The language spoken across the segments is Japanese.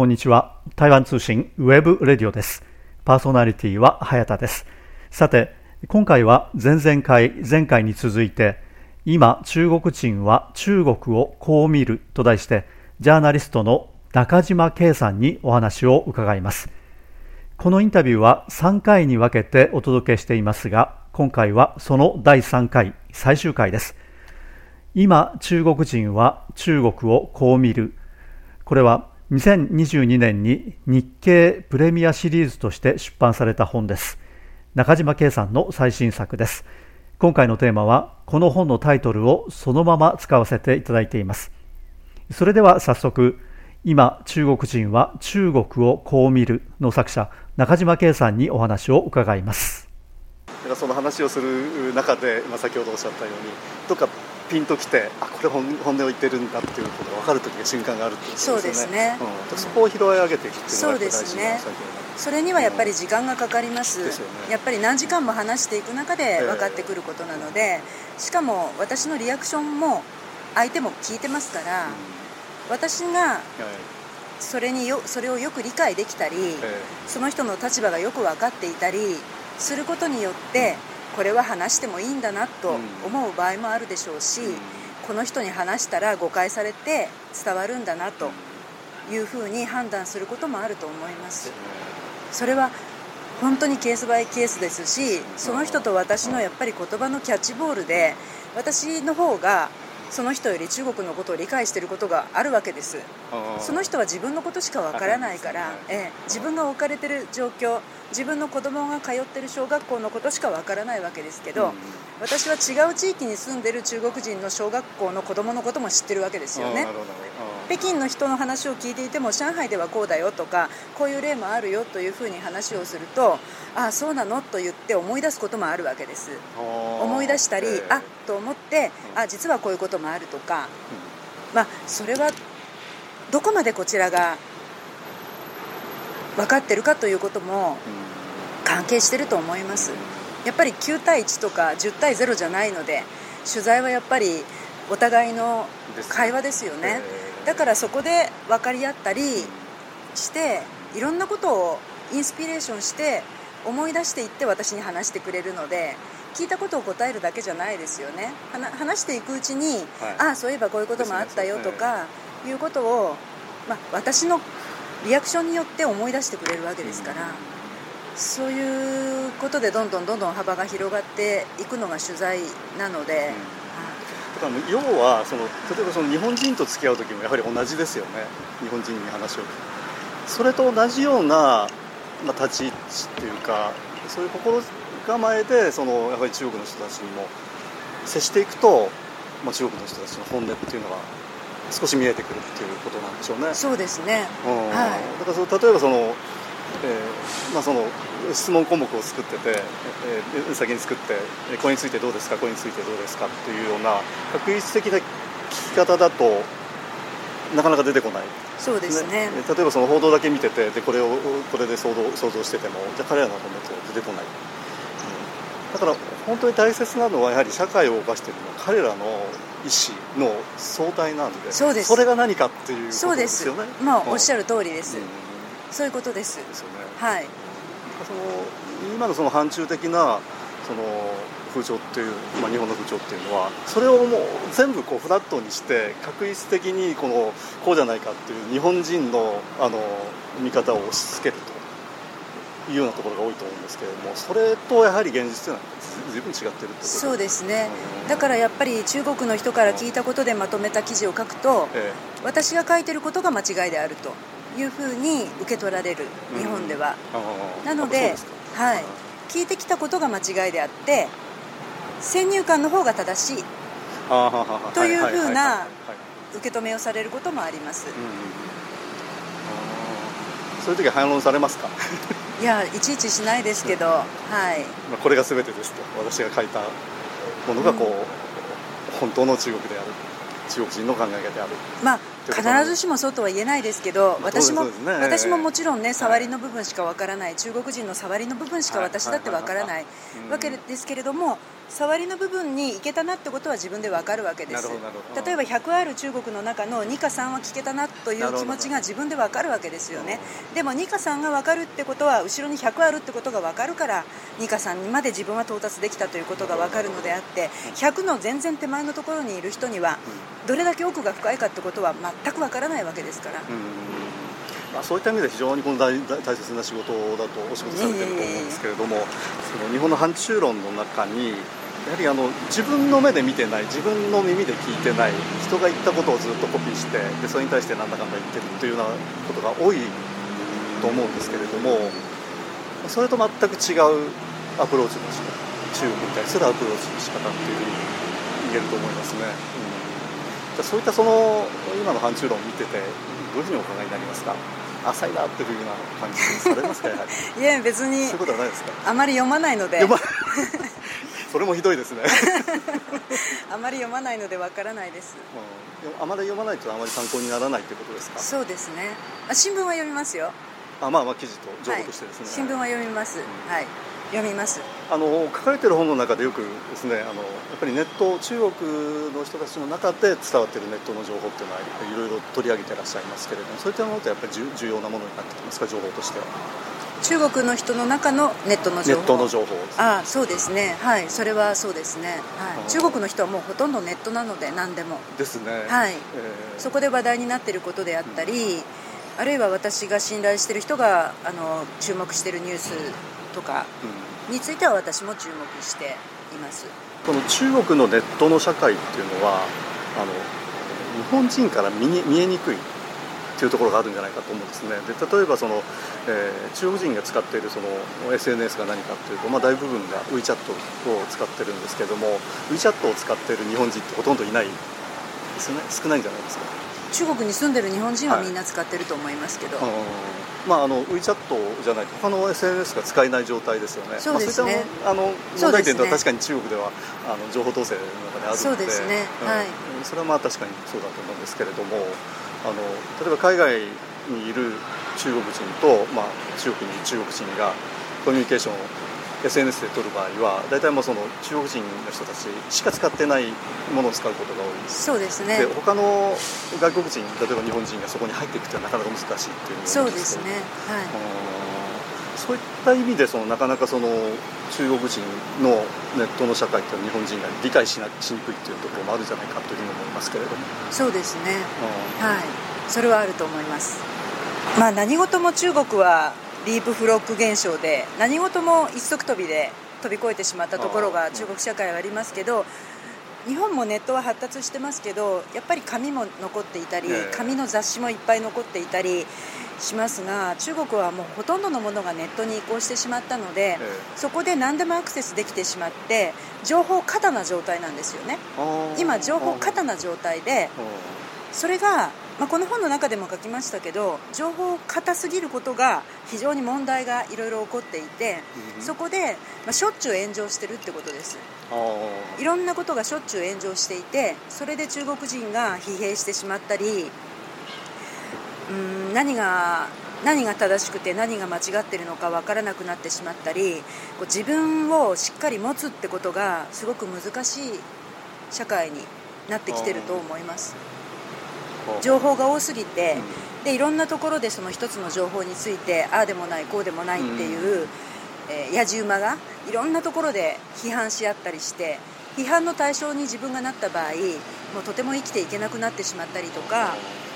こんにちは。台湾通信 webradio です。パーソナリティは早田です。さて今回は前々回前回に続いて今中国人は中国をこう見ると題してジャーナリストの中島恵さんにお話を伺います。このインタビューは3回に分けてお届けしていますが今回はその第3回最終回です。今中国人は中国をこう見る。これは2022年に日経プレミアシリーズとして出版された本です。中島圭さんの最新作です。今回のテーマはこの本のタイトルをそのまま使わせていただいています。それでは早速今中国人は中国をこう見るの作者中島圭さんにお話を伺います。その話をする中で、まあ、先ほどおっしゃったようにどっかピンときてあこれ本本音を言ってるんだっていうことが分かる時が瞬間があるっていうことですね。そうですね、うん、そこを拾い上げていくっていうのが大事なそうですね。それにはやっぱり時間がかかります、うんね、やっぱり何時間も話していく中で分かってくることなので、しかも私のリアクションも相手も聞いてますから、うん、私がそれによそれをよく理解できたり、その人の立場がよく分かっていたりすることによって、これは話してもいいんだなと思う場合もあるでしょうし、この人に話したら誤解されて伝わるんだなというふうに判断することもあると思います。それは本当にケースバイケースですしその人と私のやっぱり言葉のキャッチボールで私の方がその人より中国のことを理解していることがあるわけです。その人は自分のことしかわからないから、ええ、自分が置かれてる状況自分の子供が通ってる小学校のことしかわからないわけですけど、私は違う地域に住んでる中国人の小学校の子供のことも知ってるわけですよね北京の人の話を聞いていても上海ではこうだよとかこういう例もあるよというふうに話をするとああそうなのと言って思い出すこともあるわけです。思い出したりあと思ってあ実はこういうこともあるとか、まあそれはどこまでこちらが分かってるかということも関係してると思います。やっぱり9対1とか10対0じゃないので取材はやっぱりお互いの会話ですよねだからそこで分かり合ったりしていろんなことをインスピレーションして思い出していって私に話してくれるので聞いたことを答えるだけじゃないですよね。話していくうちに、はい、ああそういえばこういうこともあったよとかいうことを、まあ、私のリアクションによって思い出してくれるわけですから、そういうことでどんどんどんどん幅が広がっていくのが取材なので。だ要はその例えばその日本人と付き合う時もやはり同じですよね。日本人に話を。それと同じような、まあ、立ち位置っていうかそういう心構えでそのやはり中国の人たちにも接していくと、まあ、中国の人たちの本音っていうのが少し見えてくるっていうことなんでしょうね。そうですね、うん、はい、だからその例えばその、えーまあ、その質問項目を作ってて、えー、先に作ってこれについてどうですかこれについてどうですかっていうような確率的な聞き方だとなかなか出てこない、そうですね。例えばその報道だけ見ててでこれをこれで想像想像しててもじゃあ彼らの本音って出てこない、うん、だから本当に大切なのはやはり社会を動かしているのは彼らの意思の総体なんでそうです。それが何かっていうことですよね。まあおっしゃる通りです、うん、そういうことです。ですよね。はい。その今のその範疇的なその風潮っていう、まあ、日本の風潮っていうのはそれをもう全部こうフラットにして確率的にこのこうじゃないかっていう日本人のあの見方を押し付けると。いうようなところが多いと思うんですけれどもそれとやはり現実というのは随分違ってるってそうですね、だからやっぱり中国の人から聞いたことでまとめた記事を書くと、ええ、私が書いてることが間違いであるというふうに受け取られる日本では、うん、なのではい、聞いてきたことが間違いであって先入観の方が正しい。というふうな受け止めをされることもあります、うん、そういう時は反論されますか？いやいちいちしないですけど、はい、まあ、これが全てですと。私が書いたものがこう、うん、本当の中国である。中国人の考え方である。まあ必ずしもそうとは言えないですけど、私も、ね、私ももちろんね触りの部分しかわからない、中国人の触りの部分しか私だってわからないわけですけれども触りの部分にいけたなってことは自分で分かるわけです。例えば100ある中国の中の2か3は聞けたなという気持ちが自分で分かるわけですよね。でも2か3が分かるってことは後ろに100あるってことが分かるから2か3にまで自分は到達できたということが分かるのであって100の全然手前のところにいる人にはどれだけ奥が深いかってことは全全く分からないわけですから。まあ、そういった意味で非常にこの大大切な仕事だとお仕事されてると思うんですけれども、その日本の反中論の中にやはりあの自分の目で見てない自分の耳で聞いてない人が言ったことをずっとコピーしてでそれに対してなんだかんだ言ってるというようなことが多いと思うんですけれどもそれと全く違うアプローチの仕方中国に対するアプローチの仕方っていうふうに言えると思いますね、うん、そういったその今の反中論を見ててどういうふうにお考えになりますか？浅いなっていうふうな感じされますかやはり？いや別にそういうことはないですか？あまり読まないので。それもひどいですね。あまり読まないのでわからないです、うん、あまり読まないとあまり参考にならないということですか？そうですね。あ新聞は読みますよ。あまあまあ記事と情報としてですね、はい、新聞は読みます、うん、はい読みます。あの書かれてる本の中でよくですねあのやっぱりネット中国の人たちの中で伝わってるネットの情報っていうのはいろいろ取り上げてらっしゃいますけれどもそういったものってやっぱり重要なものになってきますか情報としては。中国の人の中のネットの情報。ネットの情報あそうですね。はい。それはそうですね、はい、中国の人はもうほとんどネットなので何でも。ですね。はい、えー、そこで話題になっていることであったり、うん、あるいは私が信頼している人があの注目しているニュースとかについては私も注目しています、この中国のネットの社会っていうのはあの日本人から見見えにくいっていうところがあるんじゃないかと思うんですね。で例えばその、えー、中国人が使っているその SNS が何かというと、まあ、大部分が WeChat を使ってるんですけれども WeChat を使っている日本人ってほとんどいないですよね少ないんじゃないですか中国に住んでる日本人はみんな使ってると思いますけど、はい、まあ、あの WeChat じゃないと他の SNS が使えない状態ですよね。そうですね、まあ、そういった問題点とは確かに中国ではあの情報統制の中であるので。そうですね、はい、それはまあ確かにそうだと思うんですけれどもあの例えば海外にいる中国人と、まあ、中国にいる中国人がコミュニケーションを SNS で取る場合は大体もうその中国人の人たちしか使ってないものを使うことが多い。そうですね。で他の外国人例えば日本人がそこに入っていくというのはなかなか難しいっていうそうですね。はい。そういった意味でそのなかなかその中国人のネットの社会っていうのは日本人が理解しなしにくいっていうところもあるんじゃないかというふうに思いますけれども。そうですね、はい。それはあると思います。まあ何事も中国はディープフロック現象で何事も一足飛びで飛び越えてしまったところが中国社会はありますけど日本もネットは発達してますけどやっぱり紙も残っていたり紙の雑誌もいっぱい残っていたりしますが中国はもうほとんどのものがネットに移行してしまったのでそこで何でもアクセスできてしまって情報過多な状態なんですよね。今情報過多な状態でそれがまあ、この本の中でも書きましたけど情報硬すぎることが非常に問題がいろいろ起こっていて、うん、そこで、まあ、しょっちゅう炎上してるってことです。いろんなことがしょっちゅう炎上していてそれで中国人が疲弊してしまったりうん何が何が正しくて何が間違ってるのか分からなくなってしまったりこう自分をしっかり持つってことがすごく難しい社会になってきてると思います。情報が多すぎて、でいろんなところでその一つの情報についてああでもないこうでもないっていう、えー、やじ馬がいろんなところで批判し合ったりして批判の対象に自分がなった場合もうとても生きていけなくなってしまったりとか、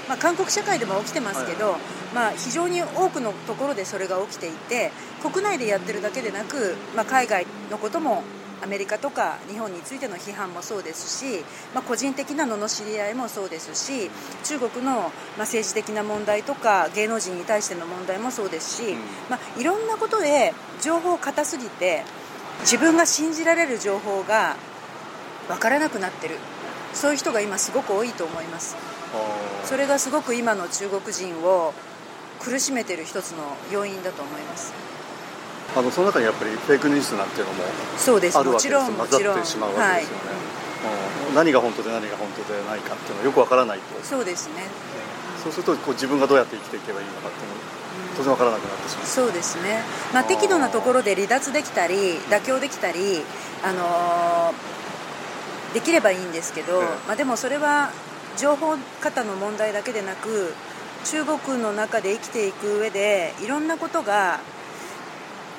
まあ、韓国社会でも起きてますけど、まあ、非常に多くのところでそれが起きていて国内でやってるだけでなく、まあ、海外のこともアメリカとか日本についての批判もそうですし、まあ、個人的な罵り合いもそうですし中国の、まあ、政治的な問題とか芸能人に対しての問題もそうですし、まあ、いろんなことで情報硬すぎて自分が信じられる情報が分からなくなってる。そういう人が今すごく多いと思います。それがすごく今の中国人を苦しめてる一つの要因だと思いますあのその中にやっぱりフェイクニュースなんていうのもそうです。あるわけです混ざってしまうわけですよね、はい、何が本当で何が本当でないかっていうのはよくわからないと。そうですね。そうするとこう自分がどうやって生きていけばいいのかっていうの当然分からなくなってしまう。そうですね、まあ、適度なところで離脱できたり妥協できたり、あのー、できればいいんですけど、まあ、でもそれは情報型の問題だけでなく中国の中で生きていく上でいろんなことが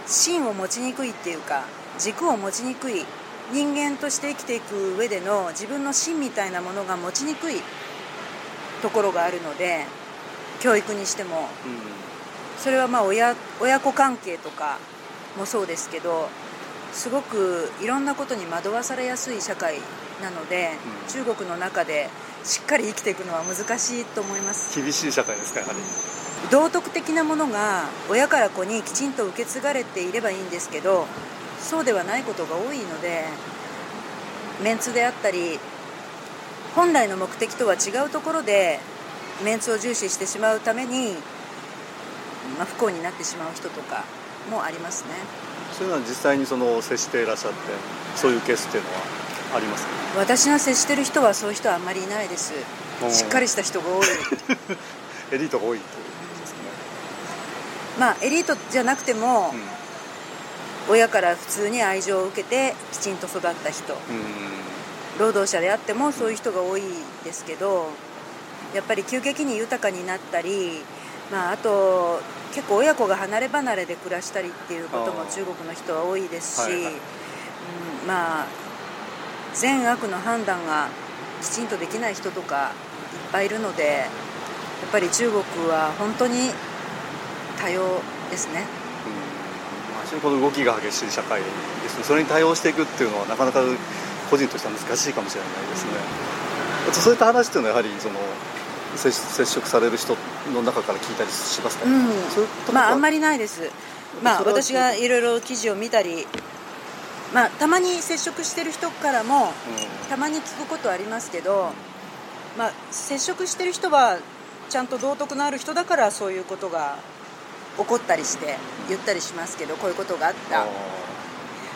芯を持ちにくいっていうか軸を持ちにくい人間として生きていく上での自分の芯みたいなものが持ちにくいところがあるので教育にしても、それはまあ親親子関係とかもそうですけどすごくいろんなことに惑わされやすい社会なので、中国の中でしっかり生きていくのは難しいと思います。厳しい社会ですかやはり道徳的なものが親から子にきちんと受け継がれていればいいんですけどそうではないことが多いのでメンツであったり本来の目的とは違うところでメンツを重視してしまうために、まあ、不幸になってしまう人とかもありますね。そういうのは実際にその接していらっしゃってそういうケースっていうのはあります、私が接してる人はそういう人はあんまりいないです。しっかりした人が多い。エリートが多いまあエリートじゃなくても、うん。親から普通に愛情を受けてきちんと育った人、労働者であってもそういう人が多いですけどやっぱり急激に豊かになったり、まあ、あと結構親子が離れ離れで暮らしたりっていうことも中国の人は多いですし、はいはい、うん、まあ善悪の判断がきちんとできない人とかいっぱいいるのでやっぱり中国は本当に多様ですね。非常にこの動きが激しい社会ですそれに対応していくっていうのはなかなか個人としては難しいかもしれないですね、うん、そういった話っていうのはやはりその接触される人の中から聞いたりしますか、うん、まああんまりないです。まあ私がいろいろ記事を見たりまあたまに接触してる人からも、たまに聞くことはありますけど、まあ接触してる人はちゃんと道徳のある人だからそういうことが怒ったりして言ったりしますけどこういうことがあった。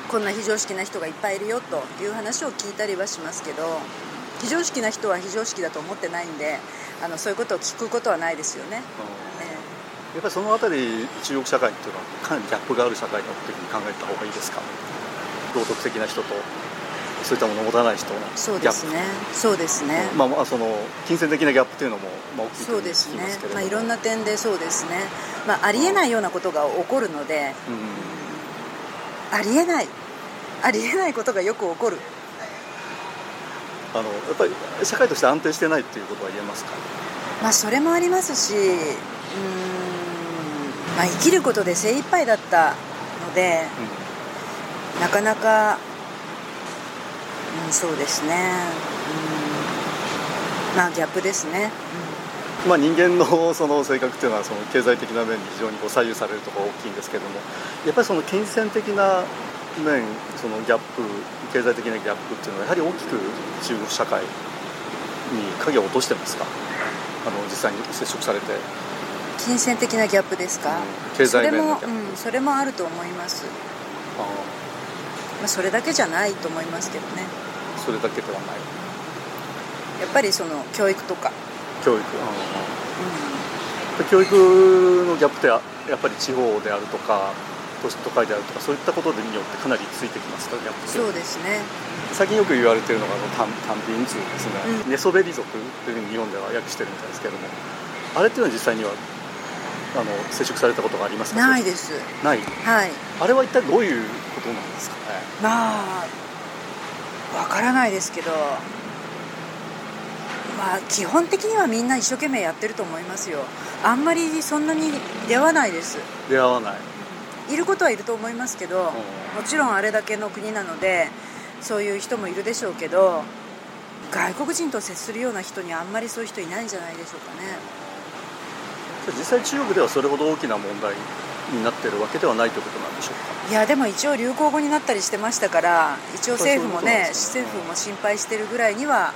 こんな非常識な人がいっぱいいるよという話を聞いたりはしますけど非常識な人は非常識だと思ってないんであのそういうことを聞くことはないですよね。やっぱりそのあたり中国社会っていうのはかなりギャップがある社会だというふうに考え。た方がいいですか道徳的な人とそういったものを持たない人のそうですね。そうですね、まあ、まあその金銭的なギャップというのも、まあ、大きいそうですね、まあ、いろんな点でそうですね、まあ、ありえないようなことが起こるので、うん、ありえない。ありえないことがよく起こる。あのやっぱり社会として安定してないっていうことは言えますか、まあ、それもありますしうん、まあ、生きることで精一杯だったので、うん、なかなかうん、そうですね、うん、まあギャップですね、うん、まあ、人間のその性格っていうのはその経済的な面に非常にこう左右されるところが大きいんですけどもやっぱりその金銭的な面そのギャップ経済的なギャップっていうのはやはり大きく中国社会に影を落としてますか？あの実際に接触されて。金銭的なギャップですか、うん、経済面のギャップ。それも、うん、それもあると思います。ああまあ、それだけじゃないと思いますけどね。それだけではない。やっぱりその教育とか。教育、うん、教育のギャップってやっぱり地方であるとか都市都会であるとかそういったことによってかなりついてきますかギャップそうですね。最近よく言われているのがあの単単品図ですね、うん、寝そべり族というふうに日本では訳してるみたいですけども。あれっていうのは実際にはあの接触されたことがありますか？ないです。ない？はい。あれは一体どういうことなんですかね？まあわからないですけどまあ基本的にはみんな一生懸命やってると思いますよ。あんまりそんなに出会わないです。出会わない。いることはいると思いますけどもちろんあれだけの国なのでそういう人もいるでしょうけど外国人と接するような人にあんまりそういう人いないんじゃないでしょうかね実際中国ではそれほど大きな問題になってるわけではないということなんでしょうか？いやでも一応流行語になったりしてましたから一応政府もね、ね、政府も心配してるぐらいには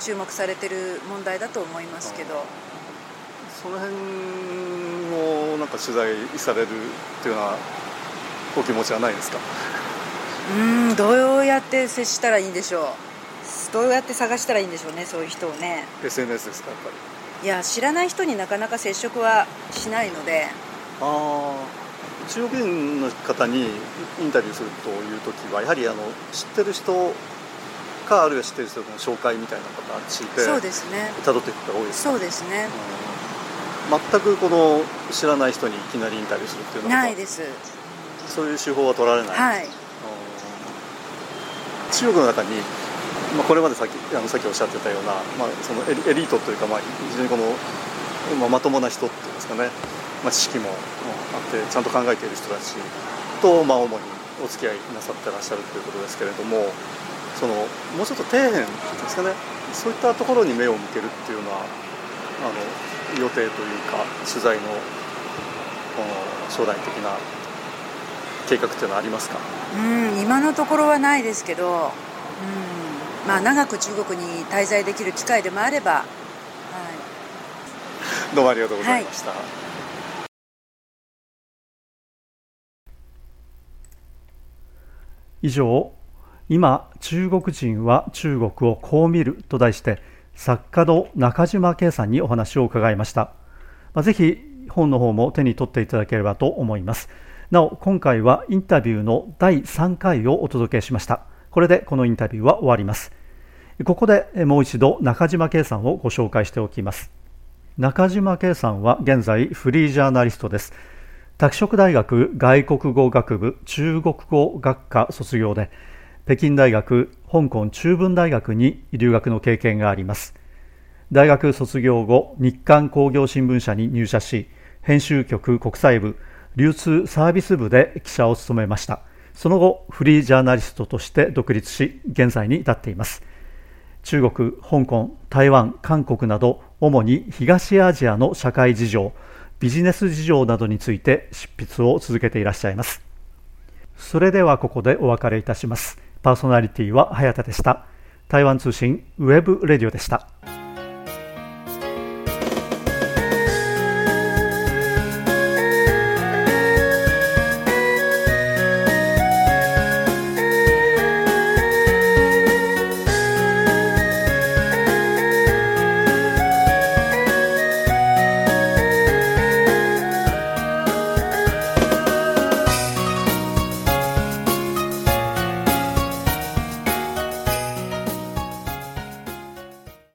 注目されてる問題だと思いますけど。その辺をなんか取材されるっていうようなお気持ちはないですか？うんどうやって接したらいいんでしょう。どうやって探したらいいんでしょうねそういう人をね。SNS ですかやっぱりいや知らない人になかなか接触はしないので。ああ中国人の方にインタビューするという時はやはりあの知ってる人かあるいは知ってる人の紹介みたいな形でそうですね。辿っていくことが多いですそうですね、うん、全くこの知らない人にいきなりインタビューするっていうのはないです。そういう手法は取られない、はい、中国の中に、まあ、これまでさっきあのさっきおっしゃってたような、まあ、そのエリートというか、まあ、非常にこの、まあ、まともな人っていうんですかね、まあ、知識もあってちゃんと考えている人たちと、まあ、主にお付き合いなさってらっしゃるということですけれどもそのもうちょっと底辺ですかね。そういったところに目を向けるっていうのはあの予定というか取材のこの将来的な計画っていうのはありますか？うん今のところはないですけど、うん。まあ、長く中国に滞在できる機会でもあれば、はい、どうもありがとうございました、はい、以上今中国人は中国をこう見ると題して作家の中島圭さんにお話を伺いました、まあ、ぜひ本の方も手に取っていただければと思います。なお今回はインタビューの第3回をお届けしましたこれでこのインタビューは終わります。ここでもう一度中島圭さんをご紹介しておきます。中島圭さんは現在フリージャーナリストです。拓殖大学外国語学部中国語学科卒業で北京大学香港中文大学に留学の経験があります。大学卒業後日刊工業新聞社に入社し編集局国際部流通サービス部で記者を務めました。その後フリージャーナリストとして独立し現在に至っています。中国、香港、台湾、韓国など主に東アジアの社会事情ビジネス事情などについて執筆を続けていらっしゃいます。それではここでお別れいたします。パーソナリティは早田でした。台湾通信ウェブレディオでした。